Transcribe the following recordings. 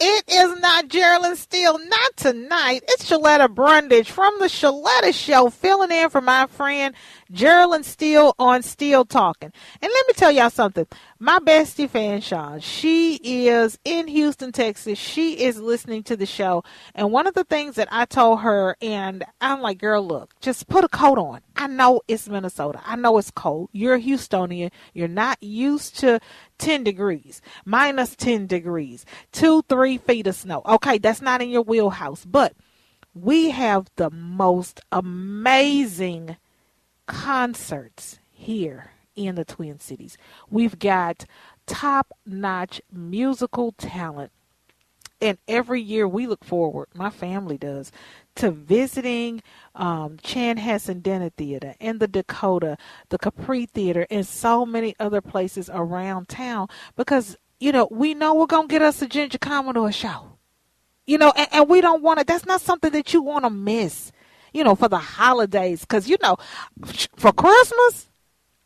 It is not Geraldine Steele, not tonight. It's Shaletta Brundage from the Shaletta Show, filling in for my friend Geraldine Steele on Steele Talking. And let me tell y'all something. My bestie Fanshawn, she is in Houston, Texas. She is listening to the show. And one of the things that I told her, and I'm like, girl, look, just put a coat on. I know it's Minnesota. I know it's cold. You're a Houstonian. You're not used to 10 degrees, minus 10 degrees, two, three feet of snow. Okay, that's not in your wheelhouse. But we have the most amazing concerts here in the Twin Cities. We've got top notch musical talent. And every year we look forward, my family does, to visiting um, Chanhassen Dinner Theater and the Dakota, the Capri Theater, and so many other places around town because, you know, we know we're going to get us a Ginger Commodore show. You know, and, and we don't want to, that's not something that you want to miss you know, for the holidays. Because, you know, for Christmas,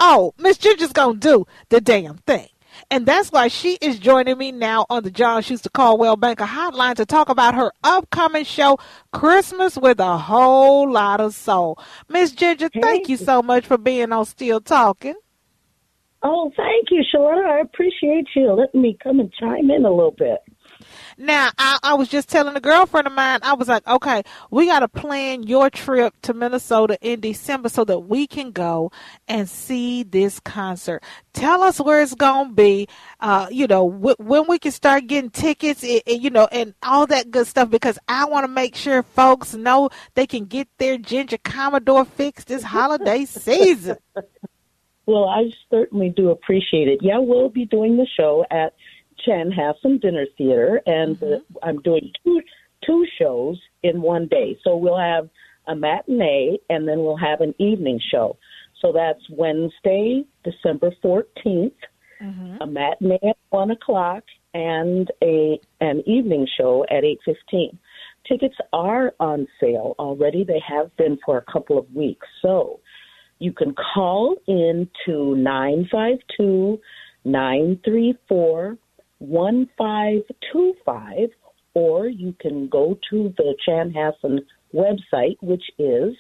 oh, Miss Ginger's going to do the damn thing. And that's why she is joining me now on the John Schuster Coldwell Banker Hotline to talk about her upcoming show, Christmas with a Whole Lot of Soul. Miss Ginger, hey. thank you so much for being on Steele Talking. Oh, thank you, Charlotte. I appreciate you letting me come and chime in a little bit. Now, I, I was just telling a girlfriend of mine, I was like, okay, we got to plan your trip to Minnesota in December so that we can go and see this concert. Tell us where it's going to be, uh, you know, wh- when we can start getting tickets, and, and, you know, and all that good stuff because I want to make sure folks know they can get their Ginger Commodore fixed this holiday season. Well, I certainly do appreciate it. Yeah, we'll be doing the show at Chanhassen Dinner Theater, and mm-hmm. I'm doing two two shows in one day. So we'll have a matinee, and then we'll have an evening show. So that's Wednesday, December 14th, mm-hmm. a matinee at one o'clock, and a an evening show at eight fifteen. Tickets are on sale already. They have been for a couple of weeks. So you can call in to nine five two nine three four 1525, or you can go to the Chanhassen website, which is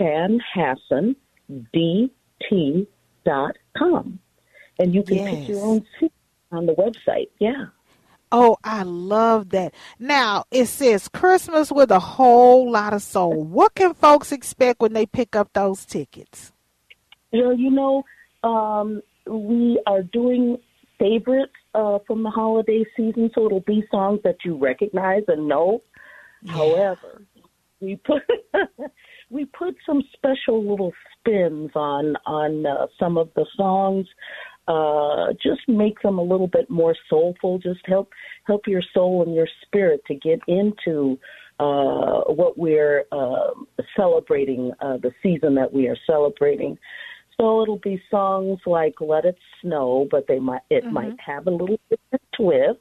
chanhassendt.com. And you can yes. pick your own seat on the website. Yeah. Oh, I love that. Now, it says Christmas with a whole lot of soul. What can folks expect when they pick up those tickets? Well, you know, um, we are doing favorites uh, from the holiday season, so it'll be songs that you recognize and know. Yeah. However, we put we put some special little spins on on uh, some of the songs. Uh, just make them a little bit more soulful. Just help help your soul and your spirit to get into uh, what we're uh, celebrating, uh, the season that we are celebrating. So it'll be songs like "Let It Snow," but they might it mm-hmm. might have a little different twist.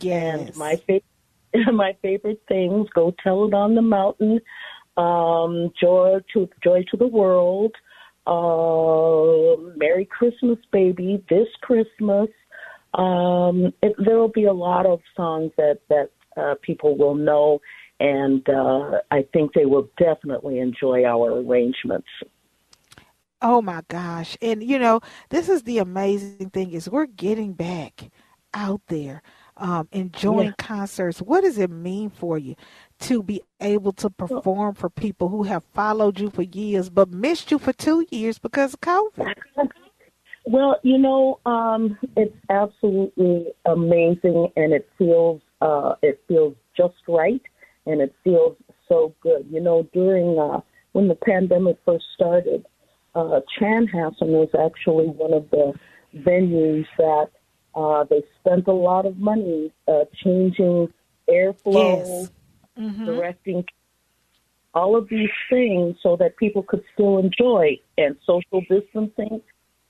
Yes. And my favorite my favorite things: "Go Tell It on the Mountain," um, "Joy to Joy to the World," uh, "Merry Christmas, Baby," "This Christmas." Um, it, there will be a lot of songs that that uh, people will know, and uh, I think they will definitely enjoy our arrangements. Oh my gosh. And you know, this is the amazing thing is we're getting back out there. um, enjoying yeah. concerts. What does it mean for you to be able to perform for people who have followed you for years but missed you for two years because of COVID? Well, you know, um, it's absolutely amazing, and it feels uh, it feels just right, and it feels so good. You know, during uh, when the pandemic first started, uh, Chanhassen was actually one of the venues that uh, they spent a lot of money uh, changing airflow, yes. mm-hmm. directing all of these things so that people could still enjoy and social distancing.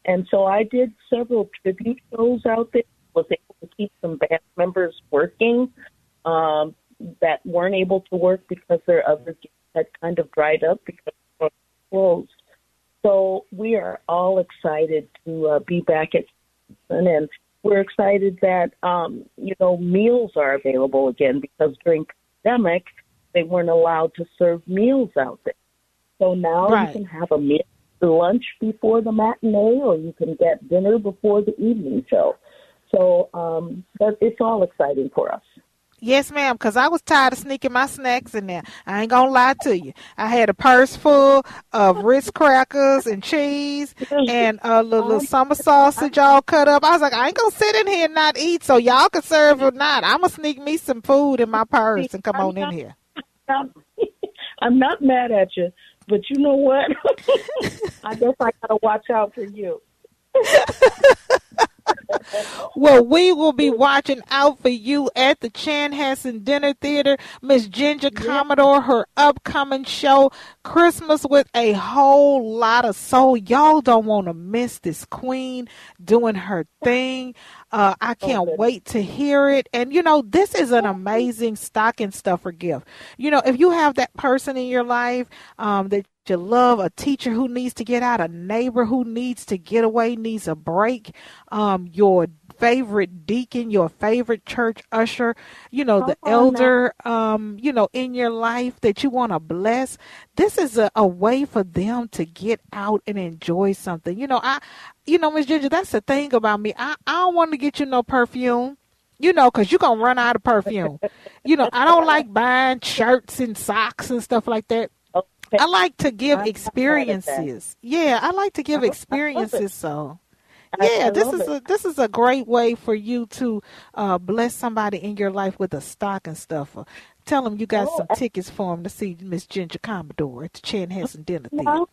And so I did several tribute shows out there. Was able to keep some band members working um, that weren't able to work because their other gigs had kind of dried up because they were closed. So we are all excited to uh, be back at and we're excited that um, you know meals are available again because during pandemic they weren't allowed to serve meals out there. So now right. you can have a meal lunch before the matinee, or you can get dinner before the evening show. So um, but it's all exciting for us. Yes, ma'am, because I was tired of sneaking my snacks in there. I ain't gonna lie to you. I had a purse full of Ritz crackers and cheese and a little summer sausage all cut up. I was like, I ain't gonna sit in here and not eat, so y'all can serve or not. I'm gonna sneak me some food in my purse and come on in here. I'm not mad at you, but you know what? I guess I gotta watch out for you. well, we will be watching out for you at the Chanhassen Dinner Theater. Miss Ginger Commodore, her upcoming show, Christmas with a whole lot of soul. Y'all don't want to miss this queen doing her thing. Uh, I can't oh, wait to hear it. And you know, this is an amazing stocking stuffer gift. You know, if you have that person in your life um, that you love, a teacher who needs to get out, a neighbor who needs to get away, needs a break, um, your favorite deacon, your favorite church usher, you know, the oh, elder, um, you know, in your life that you want to bless. This is a, a way for them to get out and enjoy something. You know, I, you know, Miss Ginger, that's the thing about me. I, I don't want to get you no perfume you know, because you're going to run out of perfume. you know, I don't like buying shirts and socks and stuff like that. I like to give experiences. Yeah, I like to give experiences. So, yeah, this is a this is a great way for you to uh, bless somebody in your life with a stocking stuffer. Tell them you got oh, some tickets for them to see Miss Ginger Commodore at the Chanhassen Dinner Theater.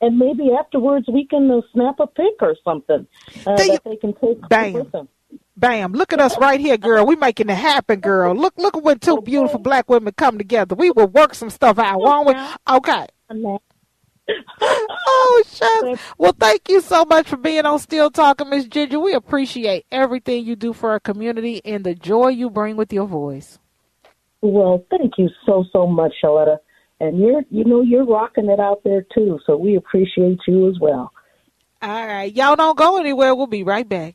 And maybe afterwards we can uh, snap a pic or something uh, that they can take Bam. with them. Bam! Look at us right here, girl. We making it happen, girl. Look, look at when two beautiful black women come together. We will work some stuff out, won't we? Okay. oh, shucks. Well, thank you so much for being on Steele Talking, Miss Ginger. We appreciate everything you do for our community and the joy you bring with your voice. Well, thank you so so much, Shaletta. And you're, you know, you're rocking it out there too. So we appreciate you as well. All right, y'all don't go anywhere. We'll be right back.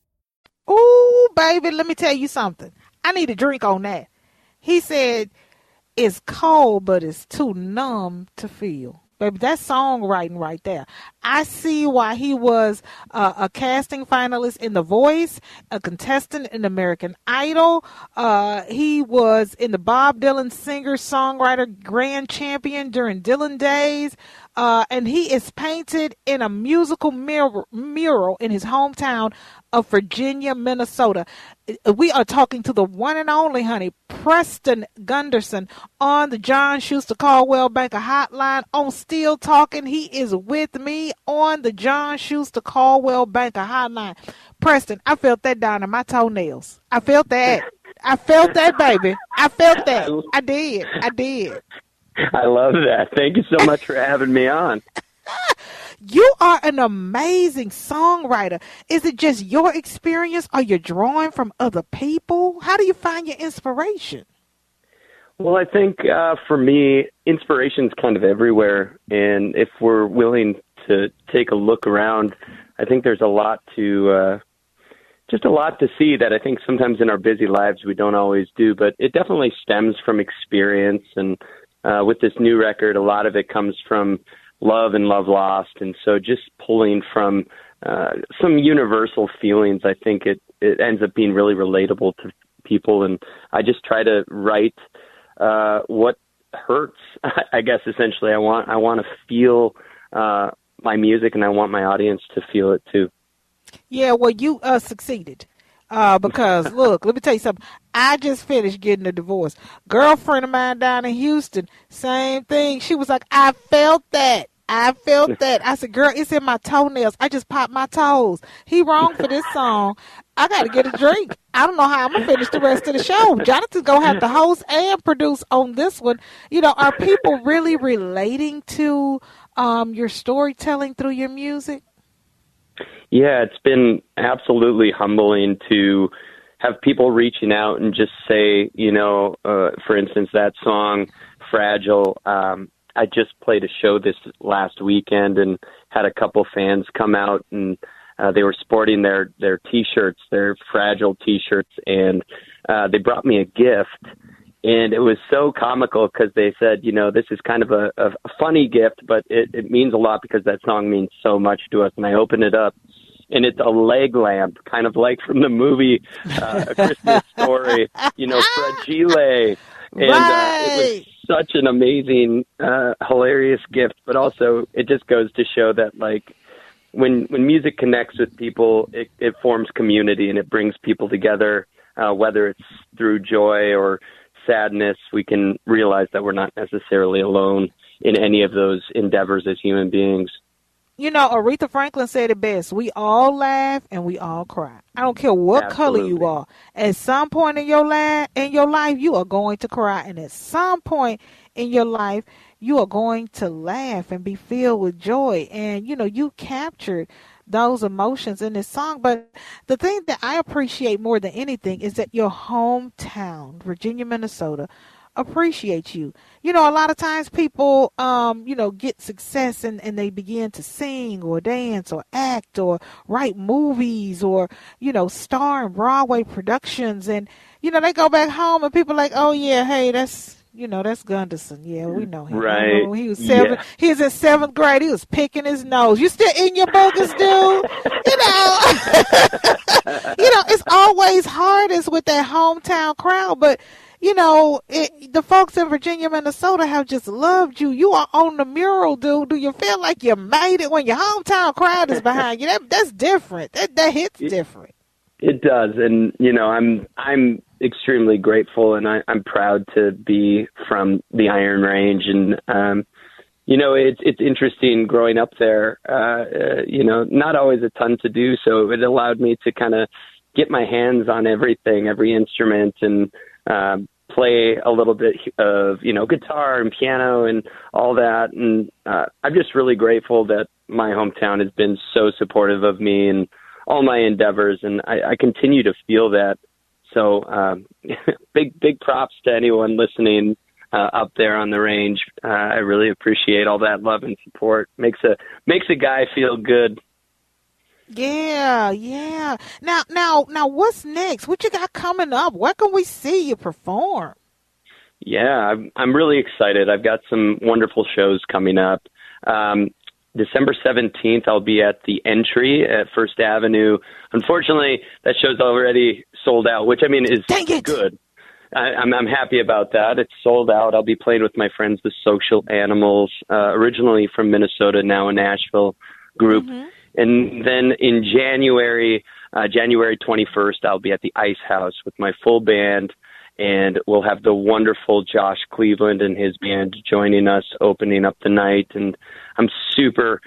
Baby, let me tell you something. I need a drink on that. He said, it's cold, but it's too numb to feel. Baby, that's songwriting right there. I see why he was uh, a casting finalist in The Voice, a contestant in American Idol. Uh, he was in the Bob Dylan singer songwriter grand champion during Dylan days. Uh, and he is painted in a musical mural, mural in his hometown of Virginia, Minnesota. We are talking to the one and only, honey, Preston Gunderson on the John Schuster Coldwell Banker Hotline on Steele Talking. He is with me on the John Schuster Coldwell Banker Hotline. Preston, I felt that down in my toenails. I felt that. I felt that, baby. I felt that. I did. I did. I love that. Thank you so much for having me on. You are an amazing songwriter. Is it just your experience? Are you drawing from other people? How do you find your inspiration? Well, I think uh, for me, inspiration's kind of everywhere. And if we're willing to take a look around, I think there's a lot to. Uh, just a lot to see that I think sometimes in our busy lives we don't always do, but it definitely stems from experience. And uh, with this new record, a lot of it comes from love and love lost, and so just pulling from uh, some universal feelings, I think it it ends up being really relatable to people, and I just try to write uh, what hurts. I guess essentially, I want I want to feel uh, my music, and I want my audience to feel it too. Yeah, well, you uh, succeeded. Uh, because look, let me tell you something. I just finished getting a divorce. Girlfriend of mine down in Houston, same thing. She was like, I felt that. I felt that. I said, girl, it's in my toenails. I just popped my toes. He wrong for this song. I got to get a drink. I don't know how I'm going to finish the rest of the show. Jonathan's going to have to host and produce on this one. You know, are people really relating to um, your storytelling through your music? Yeah, it's been absolutely humbling to have people reaching out and just say, you know, uh, for instance, that song, Fragile. Um, I just played a show this last weekend and had a couple fans come out and uh, they were sporting their their t-shirts, their fragile t-shirts, and uh, they brought me a gift. And it was so comical because they said, you know, this is kind of a, a funny gift, but it, it means a lot because that song means so much to us. And I opened it up, and it's a leg lamp, kind of like from the movie uh, A Christmas Story, you know, Fragile. And right. uh, it was such an amazing, uh, hilarious gift, but also it just goes to show that like when when music connects with people, it, it forms community and it brings people together. Uh, whether it's through joy or sadness, we can realize that we're not necessarily alone in any of those endeavors as human beings you know, Aretha Franklin said it best. We all laugh and we all cry. I don't care what Absolutely. color you are. At some point in your life, in your life, you are going to cry, and at some point in your life, you are going to laugh and be filled with joy. And you know, you captured those emotions in this song. But the thing that I appreciate more than anything is that your hometown, Virginia, Minnesota, appreciate you. You know, a lot of times people, um, you know, get success and, and they begin to sing or dance or act or write movies or, you know, star in Broadway productions. And, you know, they go back home and people like, oh, yeah, hey, that's, you know, that's Gunderson. Yeah, we know him. Right. When he was seven. Yeah. He was in seventh grade. He was picking his nose. You still in your bogus, dude? you know. you know, it's always hardest with that hometown crowd, but you know, it, the folks in Virginia, Minnesota have just loved you. You are on the mural, dude. Do you feel like you made it when your hometown crowd is behind you? That that's different. That that hits different. It does, and you know, I'm I'm extremely grateful, and I, I'm proud to be from the Iron Range, and um, you know, it's it's interesting growing up there. Uh, uh, you know, not always a ton to do, so it allowed me to kind of get my hands on everything, every instrument, and um, play a little bit of you know guitar and piano and all that. And uh, I'm just really grateful that my hometown has been so supportive of me and all my endeavors, and I, I continue to feel that. So um, big big props to anyone listening. Uh, up there on the range, uh, I really appreciate all that love and support. makes a makes a guy feel good. Yeah, yeah. Now, now, now, what's next? What you got coming up? Where can we see you perform? Yeah, I'm, I'm really excited. I've got some wonderful shows coming up. Um, December 17th, I'll be at the entry at First Avenue. Unfortunately, that show's already sold out, which I mean is good. I, I'm I'm happy about that. It's sold out. I'll be playing with my friends, the Social Animals, uh, originally from Minnesota, now a Nashville group. Mm-hmm. And then in January, uh, January 21st, I'll be at the Ice House with my full band, and we'll have the wonderful Josh Cleveland and his band joining us, opening up the night. And I'm super,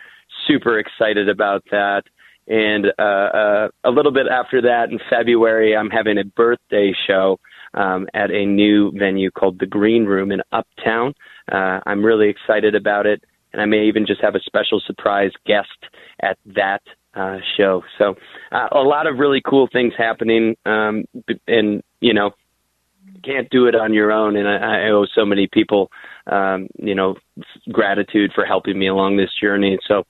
super excited about that. And uh, uh, a little bit after that, in February, I'm having a birthday show um, at a new venue called the Green Room in Uptown. Uh, I'm really excited about it, and I may even just have a special surprise guest at that uh, show. So uh, a lot of really cool things happening, um, and you know, can't do it on your own. And I, I owe so many people, um, you know, gratitude for helping me along this journey. So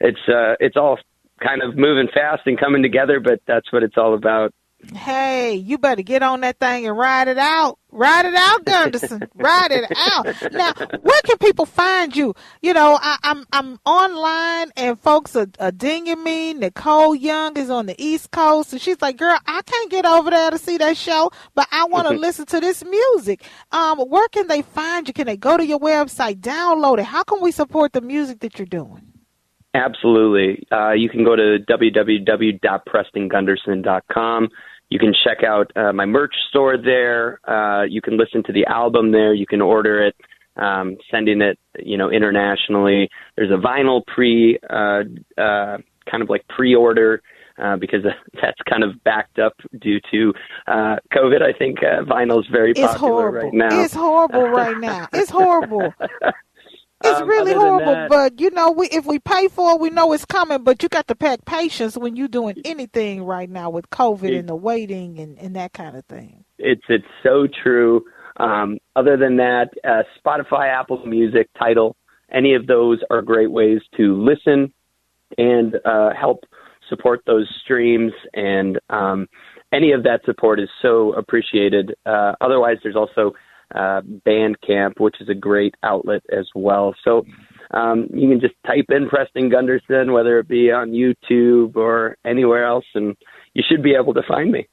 it's uh, it's all kind of moving fast and coming together, but that's what it's all about. Hey, you better get on that thing and ride it out. Ride it out, Gunderson. ride it out. Now, where can people find you? You know, I, am I'm, I'm online and folks are, are dinging me. Nicole Young is on the East Coast and she's like, girl, I can't get over there to see that show, but I want to listen to this music. Um, where can they find you? Can they go to your website, download it? How can we support the music that you're doing? Absolutely. Uh, you can go to www.prestongunderson.com. You can check out uh, my merch store there. Uh, you can listen to the album there. You can order it, um, sending it, you know, internationally. There's a vinyl pre, uh, uh, kind of like pre-order. Uh, because that's kind of backed up due to uh, COVID. I think uh, vinyl is very it's popular horrible. right now. It's horrible right now. It's horrible. It's Um, really horrible, that- but you know, we if we pay for it, we know it's coming. But you got to pack patience when you're doing anything right now with COVID and the waiting and, and that kind of thing. It's it's so true. Um, other than that, uh, Spotify, Apple Music, Tidal, any of those are great ways to listen and uh, help support those streams. And um, any of that support is so appreciated. Uh, otherwise, there's also uh, Bandcamp, which is a great outlet as well. So um, you can just type in Preston Gunderson, whether it be on YouTube or anywhere else, and you should be able to find me.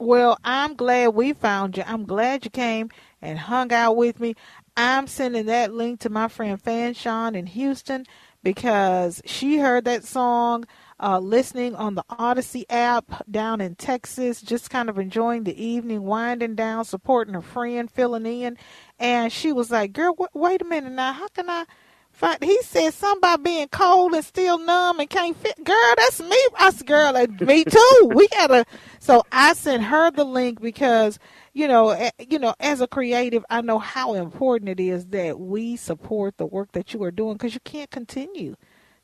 Well, I'm glad we found you. I'm glad you came and hung out with me. I'm sending that link to my friend Fanshawn in Houston because she heard that song uh, listening on the Audacy app down in Texas, just kind of enjoying the evening, winding down, supporting a friend, filling in. And she was like, Girl, w- wait a minute now. How can I? find-" He said something about being cold and still numb and can't fit. Girl, that's me. I said, girl, that- me too. We gotta. So I sent her the link because you know, you know, as a creative, I know how important it is that we support the work that you are doing because you can't continue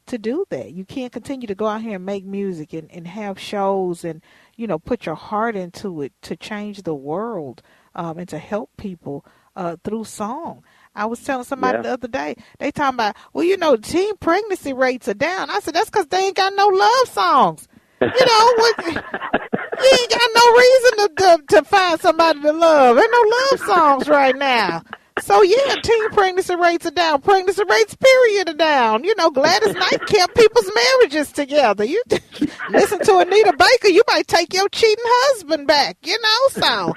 to do that. You can't continue to go out here and make music and, and have shows and, you know, put your heart into it to change the world um, and to help people uh, through song. I was telling somebody Yeah. the other day, they talking about, well, you know, teen pregnancy rates are down. I said, that's because they ain't got no love songs. You know, what, you ain't got no reason to, to, to find somebody to love. Ain't no love songs right now. So yeah, teen pregnancy rates are down. Pregnancy rates, period, are down. You know, Gladys Knight kept people's marriages together. You listen to Anita Baker, you might take your cheating husband back. You know, so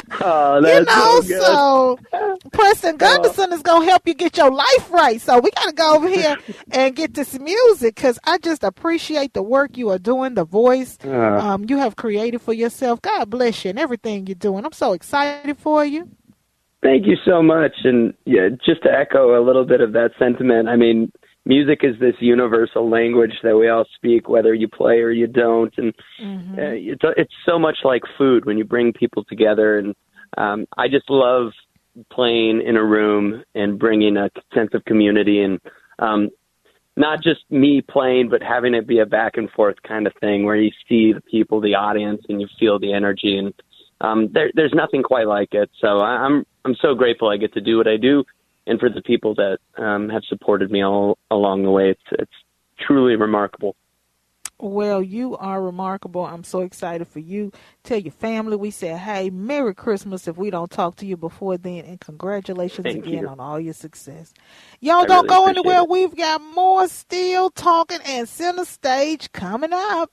Oh, you know, so so Preston Gunderson is gonna help you get your life right. So we gotta go over here and get this music because I just appreciate the work you are doing, the voice Uh, um, you have created for yourself. God bless you and everything you're doing. I'm so excited for you. Thank you so much. And yeah, just to echo a little bit of that sentiment, I mean, music is this universal language that we all speak, whether you play or you don't. And Mm-hmm. uh, it's, it's so much like food when you bring people together. And um, I just love playing in a room and bringing a sense of community and um, not just me playing, but having it be a back and forth kind of thing where you see the people, the audience, and you feel the energy. And um, there, there's nothing quite like it. So I'm I'm so grateful I get to do what I do, and for the people that um, have supported me all along the way. It's it's truly remarkable. Well, you are remarkable. I'm so excited for you. Tell your family we said, hey, Merry Christmas if we don't talk to you before then, and congratulations Thank again you. on all your success. Y'all I don't really go anywhere. it. We've got more still talking and center stage coming up.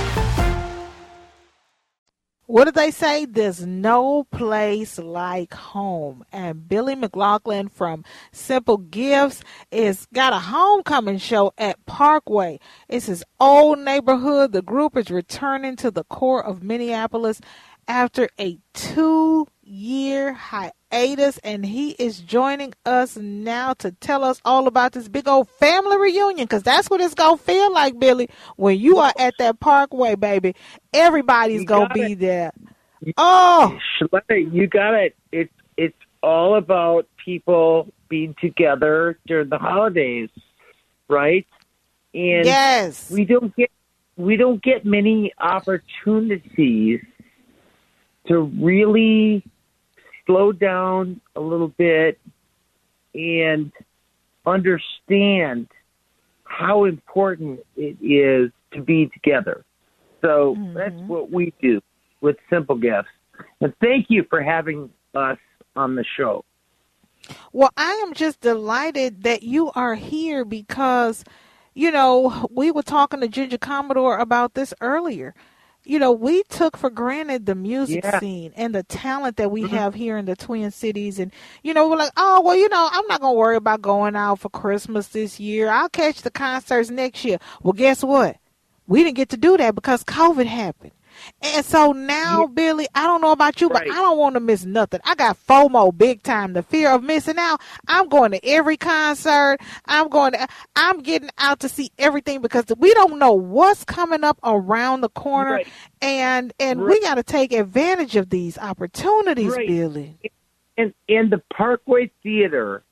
What did they say? There's no place like home. And Billy McLaughlin from Simple Gifts is got a homecoming show at Parkway. It's his old neighborhood. The group is returning to the core of Minneapolis after a two year hiatus, and he is joining us now to tell us all about this big old family reunion because that's what it's going to feel like, Billy, when you are at that parkway, baby. Everybody's going to be there. Oh, you got it. It's it's all about people being together during the holidays, right? And yes, we don't get we don't get many opportunities to really slow down a little bit and understand how important it is to be together. So mm-hmm. that's what we do with Simple Gifts. And thank you for having us on the show. Well, I am just delighted that you are here because, you know, we were talking to Ginger Commodore about this earlier you know, we took for granted the music yeah. scene and the talent that we mm-hmm. have here in the Twin Cities. And, you know, we're like, oh, well, you know, I'm not going to worry about going out for Christmas this year. I'll catch the concerts next year. Well, guess what? We didn't get to do that because COVID happened. And so now, yeah. Billy, I don't know about you, right. but I don't want to miss nothing. I got FOMO big time, the fear of missing out. I'm going to every concert. I'm going to, I'm getting out to see everything because we don't know what's coming up around the corner. Right. And, and right. we got to take advantage of these opportunities, Billy. And, and the Parkway Theater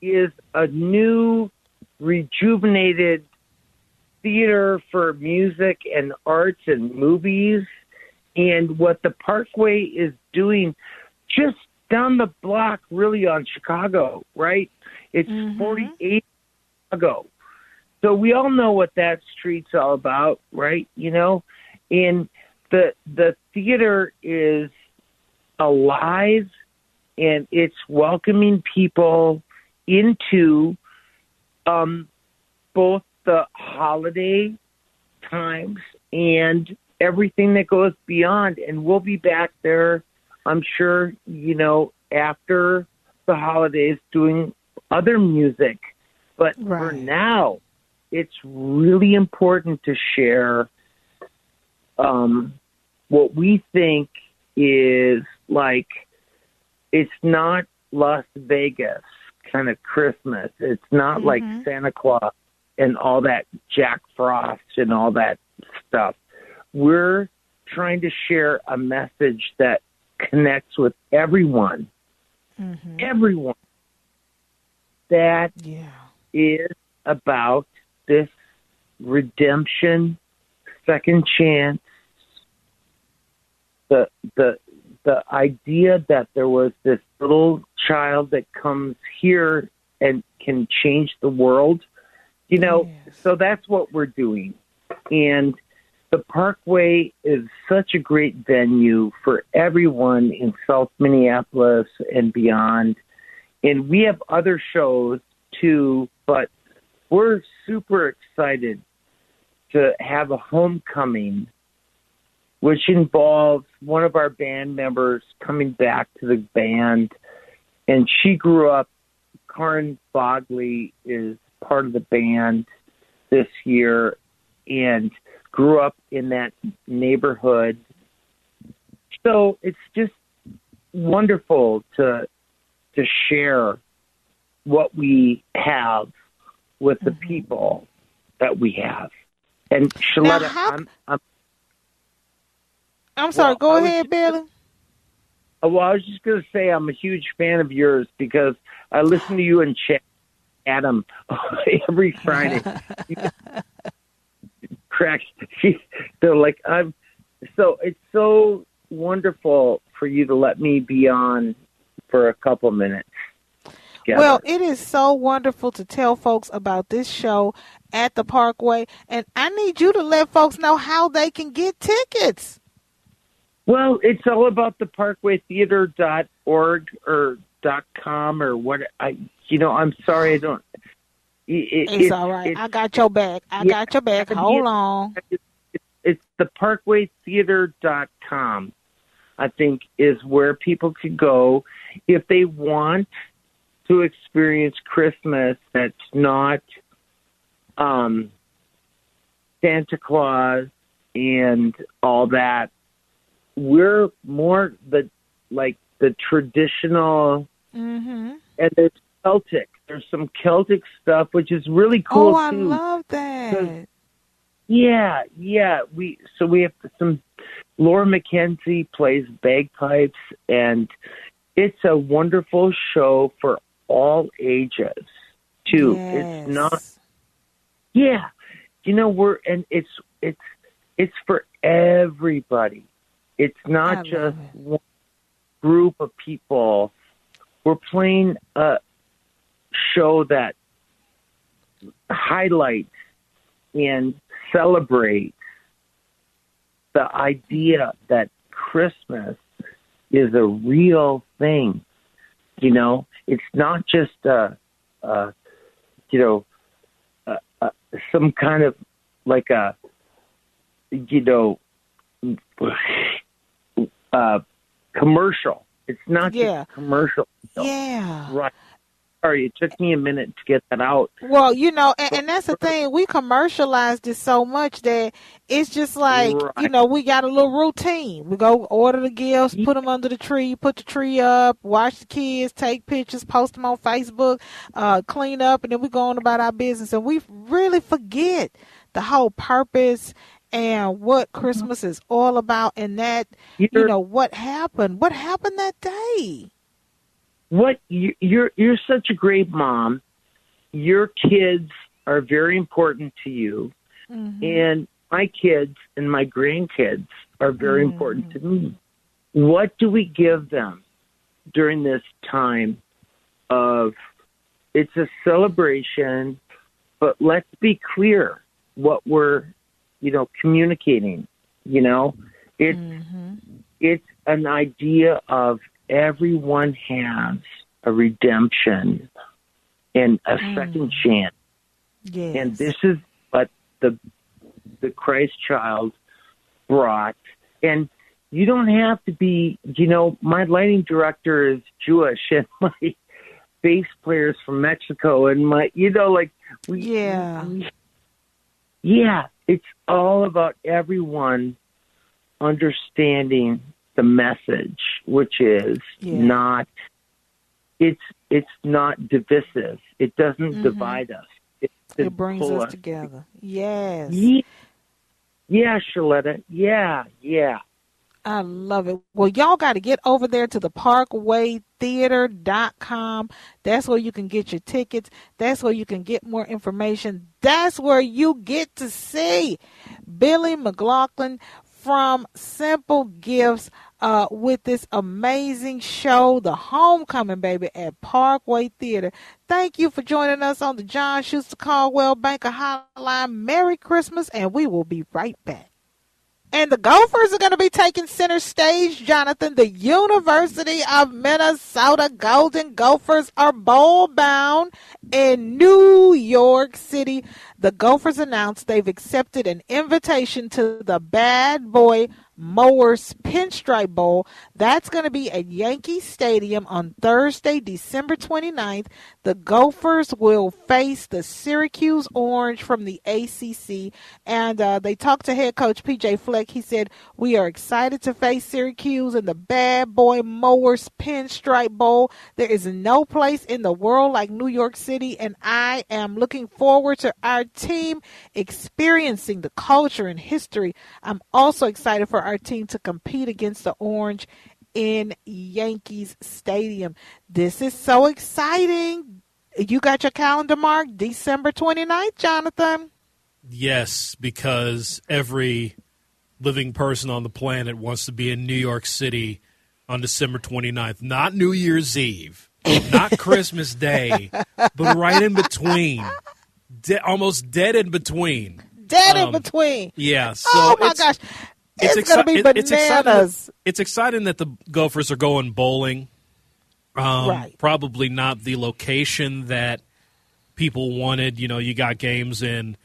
is a new, rejuvenated theater for music and arts and movies. And what the Parkway is doing just down the block, really on Chicago, right? It's mm-hmm. 48 Chicago. So we all know what that street's all about, right? You know, and the the theater is alive and it's welcoming people into um, both the holiday times and everything that goes beyond. And we'll be back there, I'm sure, you know, after the holidays doing other music. But right. for now, it's really important to share um, what we think is like it's not Las Vegas kind of Christmas. It's not mm-hmm. like Santa Claus and all that Jack Frost and all that stuff. We're trying to share a message that connects with everyone. Mm-hmm. Everyone. That yeah. is about this redemption, second chance, the the the idea that there was this little child that comes here and can change the world you know, yes. so that's what we're doing. And the Parkway is such a great venue for everyone in South Minneapolis and beyond. And we have other shows too, but we're super excited to have a homecoming, which involves one of our band members coming back to the band. And she grew up, Karin Bogley is part of the band this year and grew up in that neighborhood. So it's just wonderful to to share what we have with the mm-hmm. people that we have. And Shaletta, how, I'm, I'm, I'm sorry. Well, go ahead, Billy. Well, I was just going to say I'm a huge fan of yours because I listen to you in chat Adam every Friday. Cracks. They're like, I'm. so it's so wonderful for you to let me be on for a couple minutes. Together. Well, it is so wonderful to tell folks about this show at the Parkway, and I need you to let folks know how they can get tickets. Well, it's all about the parkwaytheater.org or dot .com or what I you know, I'm sorry I don't it, it's, all right. I got your back. I yeah, got your back. Hold on. It's, the parkwaytheater.com. I think is where people could go if they want to experience Christmas that's not um, Santa Claus and all that. We're more the like the traditional, mm-hmm. and it's Celtic. There's some Celtic stuff which is really cool. Oh, I too. love that. Yeah, yeah. We so we have some. Laura McKenzie plays bagpipes, and it's a wonderful show for all ages too. Yes. It's not. Yeah, you know we're and it's it's it's for everybody. It's not just it. one group of people. We're playing a show that highlights and celebrates the idea that Christmas is a real thing. You know, it's not just a, a you know, a, a, some kind of like a, you know, uh, commercial. It's not yeah. just commercial. Yeah. Right sorry, it took me a minute to get that out. Well, you know, and, and that's the thing. We commercialized it so much that it's just like, right. you know, we got a little routine. We go order the gifts, put them under the tree, put the tree up, watch the kids, take pictures, post them on Facebook, uh, clean up, and then we go on about our business. And we really forget the whole purpose and what Christmas is all about and that, you know, what happened. What happened that day? What you, you're you're such a great mom. Your kids are very important to you, mm-hmm. and my kids and my grandkids are very mm-hmm. important to me. What do we give them during this time of it's a celebration, but let's be clear what we're, you know, communicating. You know, it's mm-hmm. it's an idea of everyone has a redemption and a mm. second chance. Yes. And this is what the the Christ child brought. And you don't have to be, you know, my lighting director is Jewish and my bass players from Mexico and my, you know, like we, yeah, we, yeah, it's all about everyone understanding the message, which is yeah. not it's it's not divisive. It doesn't mm-hmm. divide us. It, it brings us, us, together. Yes. Yeah, yeah, Shaletta. Yeah, yeah. I love it. Well, y'all got to get over there to the parkwaytheater.com. That's where you can get your tickets. That's where you can get more information. That's where you get to see Billy McLaughlin from Simple Gifts uh, with this amazing show, The Homecoming Baby at Parkway Theater. Thank you for joining us on the John Schuster Coldwell Banker Hotline. Merry Christmas, and we will be right back. And the Gophers are going to be taking center stage, Jonathan. The University of Minnesota Golden Gophers are bowl bound in New York City. The Gophers announced they've accepted an invitation to the Bad Boy Mowers Pinstripe Bowl. That's going to be at Yankee Stadium on Thursday, December 29th. The Gophers will face the Syracuse Orange from the ACC. And uh, they talked to head coach PJ Fleck. He said, We are excited to face Syracuse in the Bad Boy Mowers Pinstripe Bowl. There is no place in the world like New York City, and I am looking forward to our team experiencing the culture and history. I'm also excited for our team to compete against the Orange in Yankees Stadium. This is so exciting. You got your calendar marked December 29th, Jonathan? Yes, because every living person on the planet wants to be in New York City on December 29th. Not New Year's Eve, not Christmas Day, but right in between. De- almost dead in between. Dead Um, in between. Yeah. So oh my gosh. It's, exci- gonna be it- it's exciting, bananas. it's exciting that the Gophers are going bowling. Um, Right. Probably not the location that people wanted. You know, you got games in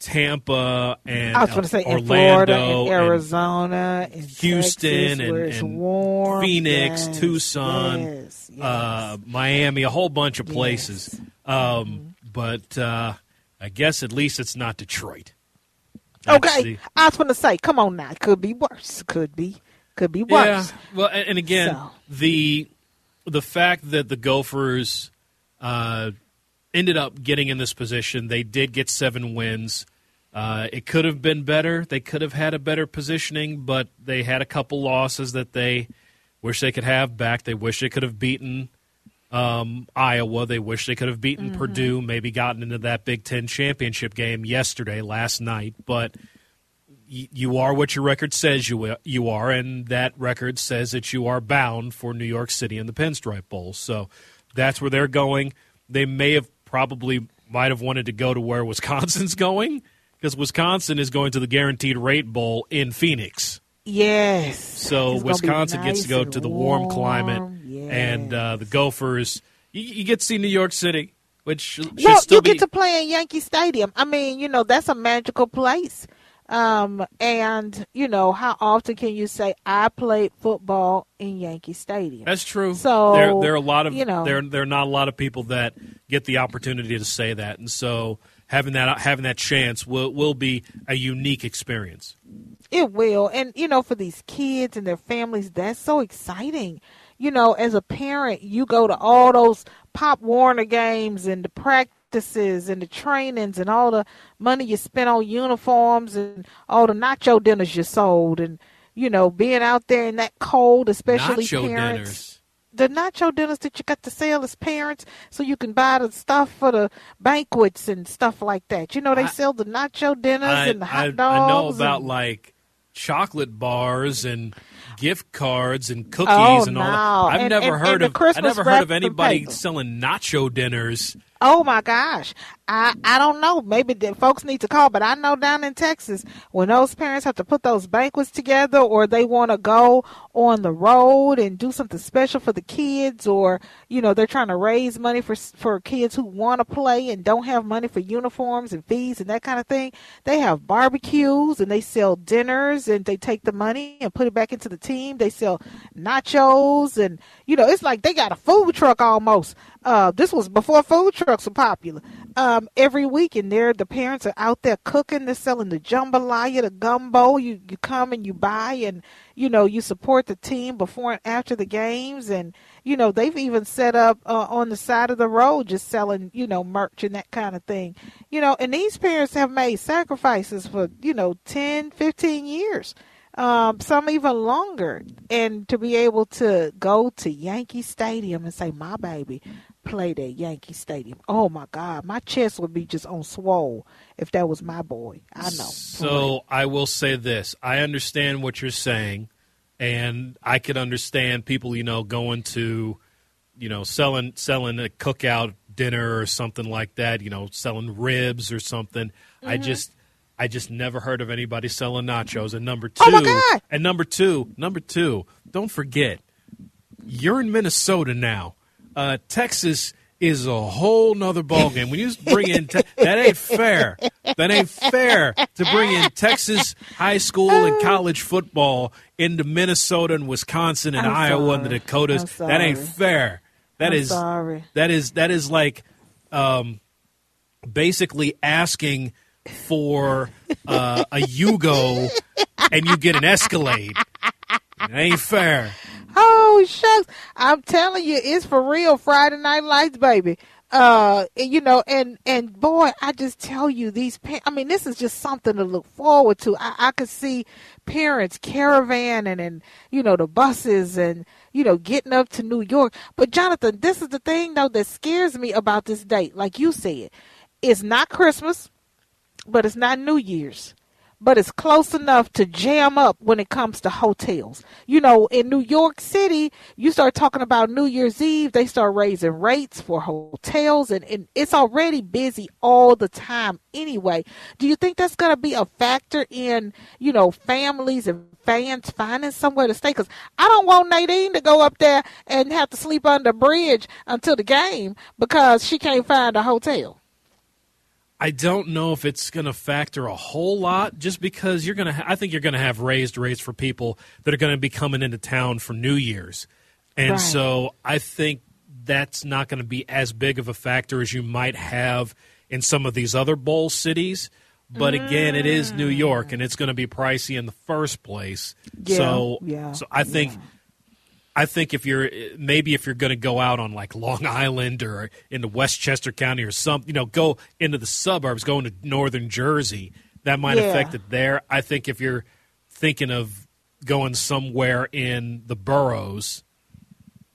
Tampa and I was going to say in Orlando, Florida, in and Arizona, in Houston, Texas, and, and. Phoenix, Yes, Tucson, yes, yes. Uh, Miami, a whole bunch of places. Um, But uh, I guess at least it's not Detroit. Okay, the- I was going to say, come on now, could be worse. Could be, could be worse. Yeah. Well, and, and again, So. the the fact that the Gophers uh, ended up getting in this position, they did get seven wins. Uh, it could have been better. They could have had a better positioning, but they had a couple losses that they wish they could have back. They wish they could have beaten um, Iowa. They wish they could have beaten Mm-hmm. Purdue, maybe gotten into that Big Ten championship game yesterday, last night. But y- you are what your record says you you are, and that record says that you are bound for New York City and the Pinstripe Bowl. So that's where they're going. They may have probably might have wanted to go to where Wisconsin's going because Wisconsin is going to the Guaranteed Rate Bowl in Phoenix. Yes. So It's Wisconsin gets to go to the warm, climate, warm, and uh, the Gophers. You, you get to see New York City, which well, still you be. get to play in Yankee Stadium. I mean, you know, that's a magical place. Um, and you know, how often can you say I played football in Yankee Stadium? That's true. So there, there are a lot of you know, there, there are not a lot of people that get the opportunity to say that, and so having that having that chance will will be a unique experience. It will. And, you know, for these kids and their families, that's so exciting. You know, as a parent, you go to all those Pop Warner games and the practices and the trainings and all the money you spent on uniforms and all the nacho dinners you sold and, you know, being out there in that cold, especially Nacho parents. dinners. The nacho dinners that you got to sell as parents so you can buy the stuff for the banquets and stuff like that. You know, they I- sell the nacho dinners I, and the hot I, dogs. I know about and- like chocolate bars and gift cards and cookies Oh, and all that. I've And- never and- heard of I never heard of anybody selling nacho dinners. Oh my gosh. I I don't know. Maybe the folks need to call, but I know down in Texas when those parents have to put those banquets together or they want to go on the road and do something special for the kids or you know they're trying to raise money for for kids who want to play and don't have money for uniforms and fees and that kind of thing. They have barbecues and they sell dinners and they take the money and put it back into the team. They sell nachos and you know it's like they got a food truck almost. Uh, this was before food trucks were popular. Um, every week, and there the parents are out there cooking. They're selling the jambalaya, the gumbo. You you come and you buy, and you know you support the team before and after the games, and you know they've even set up uh, on the side of the road just selling you know merch and that kind of thing. You know, and these parents have made sacrifices for you know 10, 15 years um, some even longer. And to be able to go to Yankee Stadium and say, "My baby played at Yankee Stadium," oh my God, my chest would be just on swole if that was my boy. I know. So I will say this: I understand what you're saying, and I could understand people, you know, going to, you know, selling selling a cookout dinner or something like that. You know, selling ribs or something. I Mhm. just. I just never heard of anybody selling nachos. And number two, Oh, my God. and number two, number two, don't forget, you're in Minnesota now. Uh, Texas is a whole nother ballgame. When you bring in te- that ain't fair. That ain't fair to bring in Texas high school and college football into Minnesota and Wisconsin and I'm Iowa and the. Dakotas. That ain't fair. That is sorry. that is that is like um, basically asking for uh, a Yugo and you get an Escalade. It ain't fair. Oh shucks! I'm telling you, it's for real. Friday Night Lights, baby. Uh, you know, and and boy, I just tell you, these. Pa- I mean, this is just something to look forward to. I, I could see parents caravanning and you know the buses and you know getting up to New York. But Jonathan, this is the thing though that scares me about this date. Like you said, it's not Christmas, but it's not New Year's. But it's close enough to jam up when it comes to hotels. You know, in New York City, you start talking about New Year's Eve, they start raising rates for hotels, and, and it's already busy all the time anyway. Do you think that's going to be a factor in, you know, families and fans finding somewhere to stay? Because I don't want Nadine to go up there and have to sleep under a bridge until the game because she can't find a hotel. I don't know if it's going to factor a whole lot just because you're going to ha- I think you're going to have raised rates for people that are going to be coming into town for New Year's. And Right. so I think that's not going to be as big of a factor as you might have in some of these other bowl cities. But again, it is New York and it's going to be pricey in the first place. Yeah, so yeah, so I think I think if you're maybe if you're going to go out on like Long Island or into Westchester County or some, you know, go into the suburbs, go into northern Jersey, that might Yeah. affect it there. I think if you're thinking of going somewhere in the boroughs,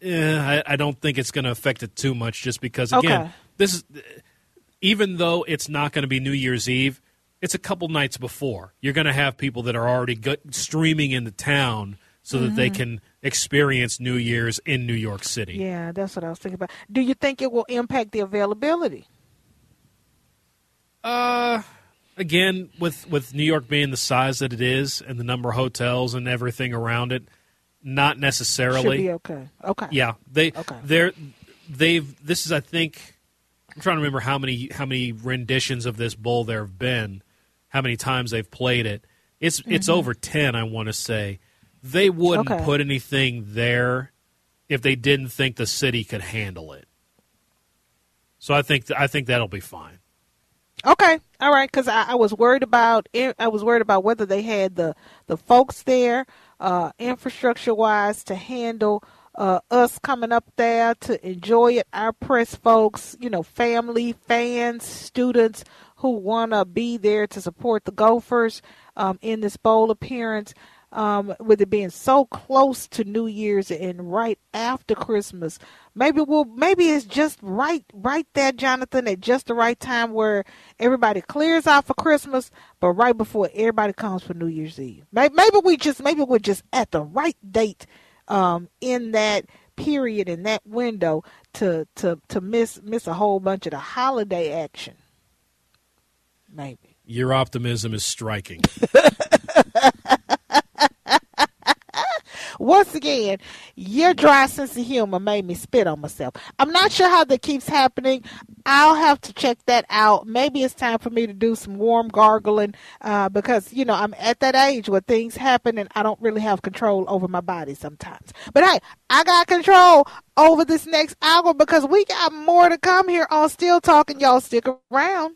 eh, I, I don't think it's going to affect it too much. Just because again, Okay. this is even though it's not going to be New Year's Eve, it's a couple nights before. You're going to have people that are already go- streaming into town so that they Mhm. can experience New Year's in New York City. Yeah, that's what I was thinking about. Do you think it will impact the availability? Uh, again, with with New York being the size that it is and the number of hotels and everything around it, not necessarily. Should be okay. Okay. Yeah, they Okay. they're they've this is I think I'm trying to remember how many how many renditions of this bowl there have been, how many times they've played it. It's it's Mhm. over ten, I want to say. They wouldn't Okay. put anything there if they didn't think the city could handle it. So I think I think that'll be fine. Okay, all right. Because I, I was worried about I was worried about whether they had the the folks there, uh, infrastructure wise, to handle uh, us coming up there to enjoy it. Our press folks, you know, family, fans, students who want to be there to support the Gophers um, in this bowl appearance. Um, with it being so close to New Year's and right after Christmas, maybe we'll maybe it's just right right there, Jonathan, at just the right time where everybody clears out for Christmas, but right before everybody comes for New Year's Eve. Maybe, maybe we just maybe we're just at the right date um, in that period in that window to to to miss miss a whole bunch of the holiday action. Maybe. Your optimism is striking. Once again, your dry sense of humor made me spit on myself. I'm not sure how that keeps happening. I'll have to check that out. Maybe it's time for me to do some warm gargling uh, because, you know, I'm at that age where things happen and I don't really have control over my body sometimes. But hey, I got control over this next hour because we got more to come here on Steele Talking. Y'all stick around.